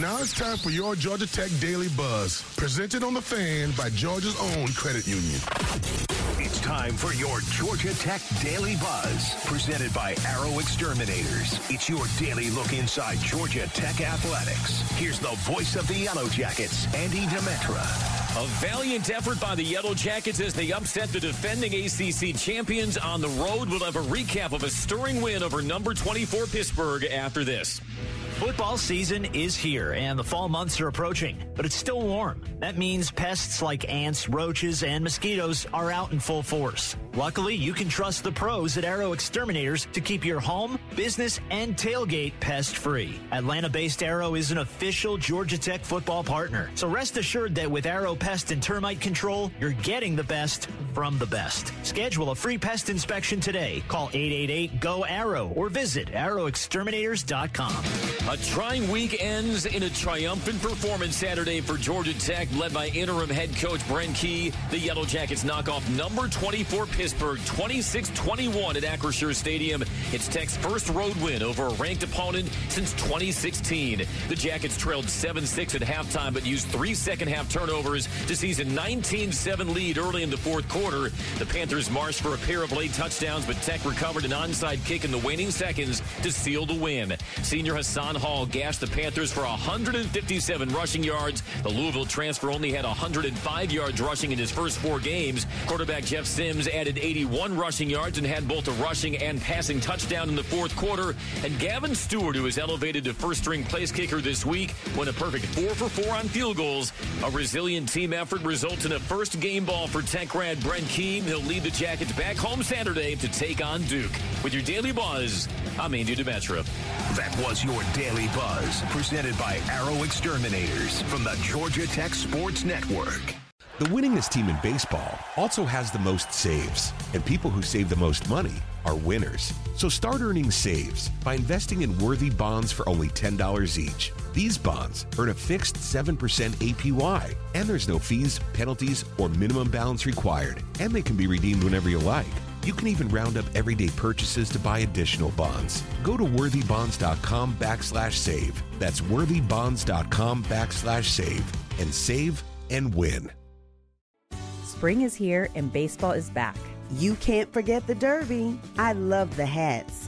Now it's time for your Georgia Tech Daily Buzz, presented on the fan by Georgia's own credit union. It's time for your Georgia Tech Daily Buzz, presented by Arrow Exterminators. It's your daily look inside Georgia Tech athletics. Here's the voice of the Yellow Jackets, Andy Demetra. A valiant effort by the Yellow Jackets as they upset the defending ACC champions on the road. We'll have a recap of a stirring win over number 24 Pittsburgh after this. Football season is here and the fall months are approaching, but it's still warm. That means pests like ants, roaches, and mosquitoes are out in full force. Luckily, you can trust the pros at Arrow Exterminators to keep your home, business, and tailgate pest free. Atlanta based Arrow is an official Georgia Tech football partner. So rest assured that with Arrow Pest and Termite Control, you're getting the best from the best. Schedule a free pest inspection today. Call 888 GO ARROW or visit arrowexterminators.com. A trying week ends in a triumphant performance Saturday for Georgia Tech, led by interim head coach Brent Key. The Yellow Jackets knock off number 24 Pittsburgh 26-21 at Acrisure Stadium. It's Tech's first road win over a ranked opponent since 2016. The Jackets trailed 7-6 at halftime, but used three second-half turnovers to seize a 19-7 lead early in the fourth quarter. The Panthers marched for a pair of late touchdowns, but Tech recovered an onside kick in the waning seconds to seal the win. Senior Hassan Hall gashed the Panthers for 157 rushing yards. The Louisville transfer only had 105 yards rushing in his first four games. Quarterback Jeff Sims added 81 rushing yards and had both a rushing and passing touchdown in the fourth quarter. And Gavin Stewart, who was elevated to first string place kicker this week, went a perfect 4 for 4 on field goals. A resilient team effort results in a first game ball for Tech grad Brent Key. He'll lead the Jackets back home Saturday to take on Duke. With your Daily Buzz, I'm Andy Demetra. That was your Daily Buzz, presented by Arrow Exterminators from the Georgia Tech Sports Network. The winningest team in baseball also has the most saves, and people who save the most money are winners. So start earning saves by investing in worthy bonds for only $10 each. These bonds earn a fixed 7% APY, and there's no fees, penalties, or minimum balance required, and they can be redeemed whenever you like. You can even round up everyday purchases to buy additional bonds. Go to worthybonds.com backslash save. That's worthybonds.com backslash save and save and win. Spring is here and baseball is back. You can't forget the Derby. I love the hats.